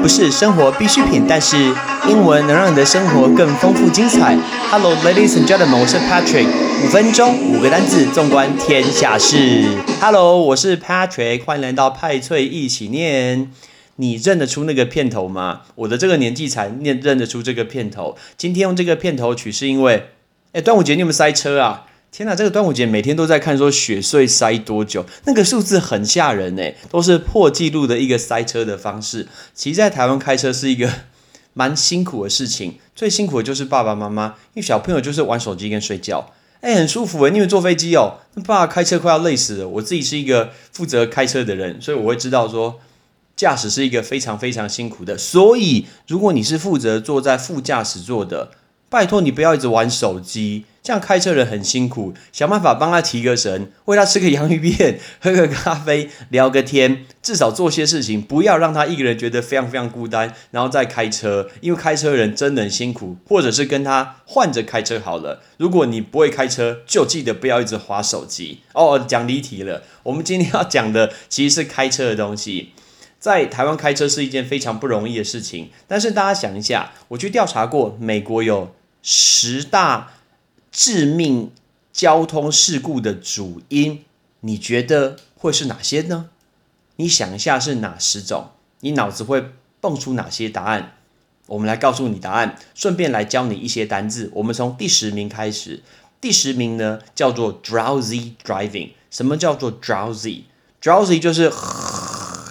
不是生活必需品，但是英文能让你的生活更丰富精彩。Hello, ladies and gentlemen，我是 Patrick。五分钟，五个单字，纵观天下事。Hello，我是 Patrick，欢迎来到派翠一起念。你认得出那个片头吗？我的这个年纪才念认得出这个片头。今天用这个片头曲是因为，哎，端午节你有没有塞车啊？天哪，这个端午节每天都在看说雪隧塞多久，那个数字很吓人哎，都是破纪录的一个塞车的方式。其实，在台湾开车是一个蛮辛苦的事情，最辛苦的就是爸爸妈妈，因为小朋友就是玩手机跟睡觉，哎，很舒服哎，因为坐飞机哦，爸爸开车快要累死了。我自己是一个负责开车的人，所以我会知道说，驾驶是一个非常非常辛苦的。所以，如果你是负责坐在副驾驶座的，拜托你不要一直玩手机。这样开车人很辛苦，想办法帮他提个神，喂他吃个洋芋片，喝个咖啡，聊个天，至少做些事情，不要让他一个人觉得非常非常孤单，然后再开车，因为开车人真的很辛苦，或者是跟他换着开车好了。如果你不会开车，就记得不要一直划手机哦。讲离题了，我们今天要讲的其实是开车的东西。在台湾开车是一件非常不容易的事情，但是大家想一下，我去调查过，美国有十大。致命交通事故的主因，你觉得会是哪些呢？你想一下是哪十种？你脑子会蹦出哪些答案？我们来告诉你答案，顺便来教你一些单字。我们从第十名开始，第十名呢叫做 drowsy driving。什么叫做 drowsy？drowsy 就是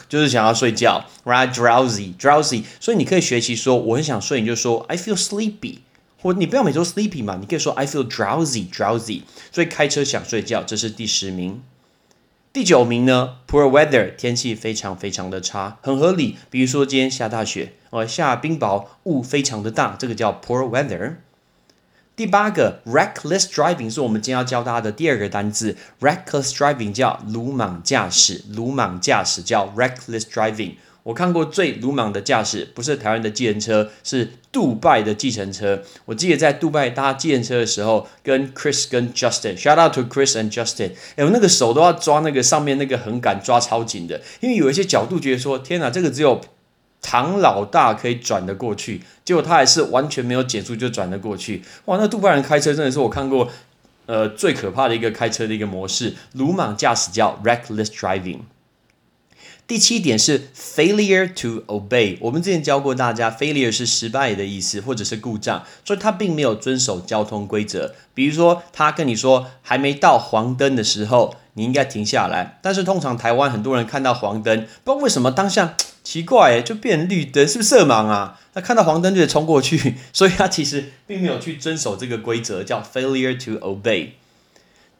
就是想要睡觉，right？drowsy，drowsy。所以你可以学习说，我很想睡，你就说 I feel sleepy。或你不要每周 sleepy 嘛，你可以说 I feel drowsy drowsy，所以开车想睡觉，这是第十名。第九名呢，poor weather，天气非常非常的差，很合理。比如说今天下大雪，哦，下冰雹，雾非常的大，这个叫 poor weather。第八个 reckless driving 是我们今天要教大家的第二个单字，reckless driving 叫鲁莽驾驶，鲁莽驾驶叫 reckless driving。我看过最鲁莽的驾驶，不是台湾的计程车，是杜拜的计程车。我记得在杜拜搭计程车的时候，跟 Chris 跟 Justin，shout out to Chris and Justin，哎，我那个手都要抓那个上面那个横杆抓超紧的，因为有一些角度觉得说，天哪，这个只有唐老大可以转得过去，结果他还是完全没有减速就转得过去。哇，那杜拜人开车真的是我看过呃最可怕的一个开车的一个模式，鲁莽驾驶叫 reckless driving。第七点是 failure to obey。我们之前教过大家，failure 是失败的意思，或者是故障，所以他并没有遵守交通规则。比如说，他跟你说还没到黄灯的时候，你应该停下来。但是通常台湾很多人看到黄灯，不知道为什么当下奇怪，就变绿灯，是不是色盲啊？他看到黄灯就得冲过去，所以他其实并没有去遵守这个规则，叫 failure to obey。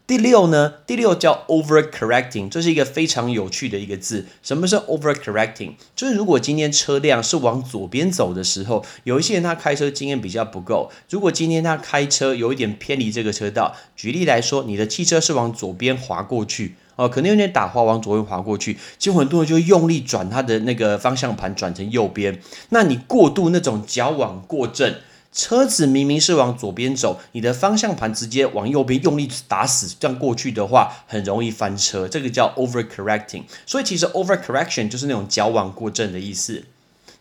第六呢？第六叫 overcorrecting，这是一个非常有趣的一个字。什么是 overcorrecting？就是如果今天车辆是往左边走的时候，有一些人他开车经验比较不够。如果今天他开车有一点偏离这个车道，举例来说，你的汽车是往左边滑过去，哦，可能有点打滑往左边滑过去，结果很多人就用力转他的那个方向盘转成右边，那你过度那种矫枉过正。车子明明是往左边走，你的方向盘直接往右边用力打死，这样过去的话很容易翻车，这个叫 overcorrecting。所以其实 overcorrection 就是那种矫枉过正的意思。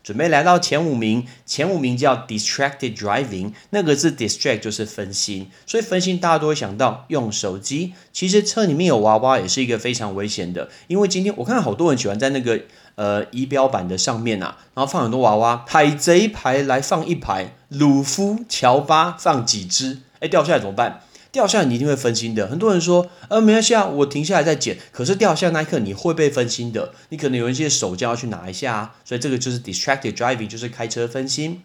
准备来到前五名，前五名叫 distracted driving，那个字 distract 就是分心，所以分心大家都会想到用手机。其实车里面有娃娃也是一个非常危险的，因为今天我看好多人喜欢在那个呃仪表板的上面啊，然后放很多娃娃，海贼牌来放一排，鲁夫、乔巴放几只，哎掉下来怎么办？掉下来你一定会分心的。很多人说，呃，没关系啊，我停下来再捡。可是掉下那一刻你会被分心的，你可能有一些手就要去拿一下啊。所以这个就是 distracted driving，就是开车分心。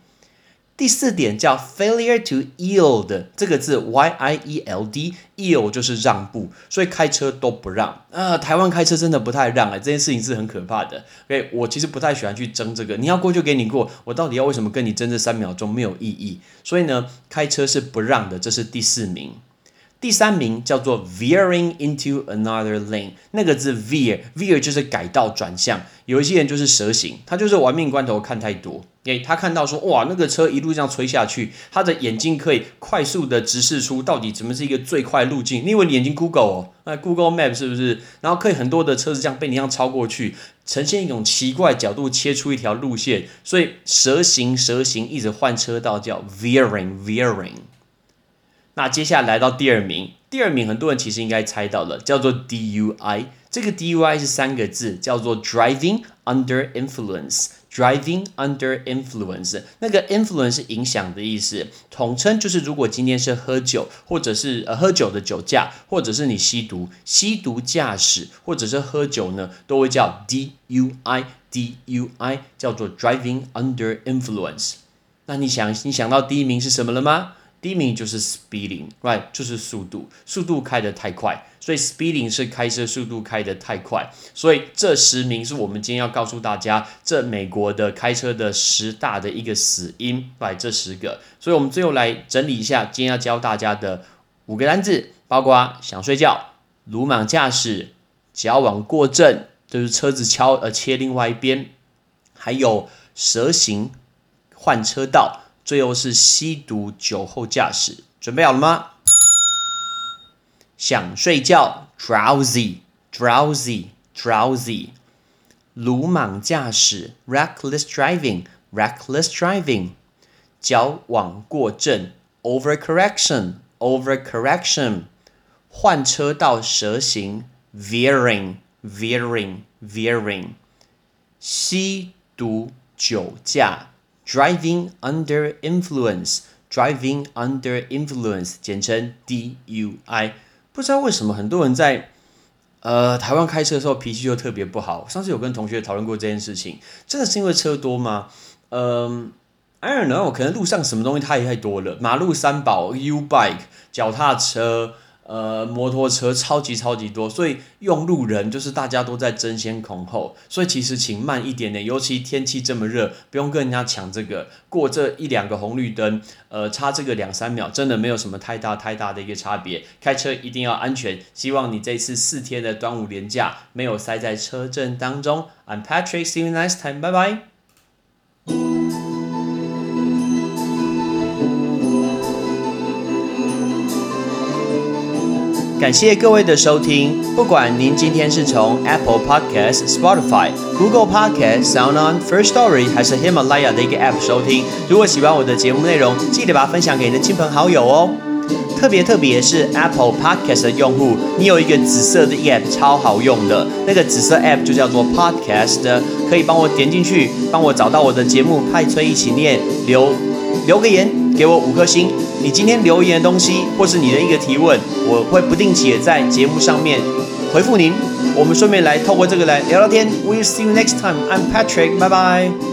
第四点叫 failure to yield，这个字 y i e l d，yield 就是让步，所以开车都不让。啊，台湾开车真的不太让哎，这件事情是很可怕的。OK，我其实不太喜欢去争这个，你要过就给你过，我到底要为什么跟你争这三秒钟没有意义？所以呢，开车是不让的，这是第四名。第三名叫做 veering into another lane，那个字 veer，veer 就是改道转向。有一些人就是蛇形，他就是玩命关头看太多。诶，他看到说哇，那个车一路这样吹下去，他的眼睛可以快速的直视出到底怎么是一个最快路径。你以为你眼睛 Google 哦，那 Google Map 是不是？然后可以很多的车子这样被你这样超过去，呈现一种奇怪角度切出一条路线，所以蛇形蛇形一直换车道叫 veering veering。那接下来到第二名，第二名很多人其实应该猜到了，叫做 DUI。这个 DUI 是三个字，叫做 driving under influence。driving under influence，那个 influence 是影响的意思，统称就是如果今天是喝酒，或者是呃喝酒的酒驾，或者是你吸毒，吸毒驾驶，或者是喝酒呢，都会叫 DUI，DUI 叫做 driving under influence。那你想，你想到第一名是什么了吗？第一名就是 speeding，right，就是速度，速度开得太快，所以 speeding 是开车速度开得太快，所以这十名是我们今天要告诉大家，这美国的开车的十大的一个死因，right，这十个，所以我们最后来整理一下今天要教大家的五个单字，包括想睡觉、鲁莽驾驶、矫枉过正，就是车子敲呃切另外一边，还有蛇形换车道。最后是吸毒酒后驾驶，准备好了吗？想睡觉，drowsy，drowsy，drowsy。鲁莽驾驶，reckless driving，reckless driving。矫枉过正，overcorrection，overcorrection。换车道蛇形，veering，veering，veering。吸毒酒驾。Driving under influence, driving under influence，简称 DUI。不知道为什么很多人在呃台湾开车的时候脾气就特别不好。上次有跟同学讨论过这件事情，真的是因为车多吗？嗯，I don't know，可能路上什么东西太太多了，马路三宝 U bike，脚踏车。呃，摩托车超级超级多，所以用路人就是大家都在争先恐后，所以其实请慢一点点，尤其天气这么热，不用跟人家抢这个过这一两个红绿灯，呃，差这个两三秒，真的没有什么太大太大的一个差别。开车一定要安全，希望你这次四天的端午连假没有塞在车阵当中。I'm Patrick，see you next time，拜拜。感谢各位的收听。不管您今天是从 Apple Podcast、Spotify、Google Podcast、Sound On、First Story 还是 Himalaya 的一个 App 收听，如果喜欢我的节目内容，记得把它分享给你的亲朋好友哦。特别特别是 Apple Podcast 的用户，你有一个紫色的 App 超好用的，那个紫色 App 就叫做 Podcast，可以帮我点进去，帮我找到我的节目，派崔一起念，留留个言，给我五颗星。你今天留言的东西，或是你的一个提问，我会不定期的在节目上面回复您。我们顺便来透过这个来聊聊天。We'll see you next time. I'm Patrick. Bye bye.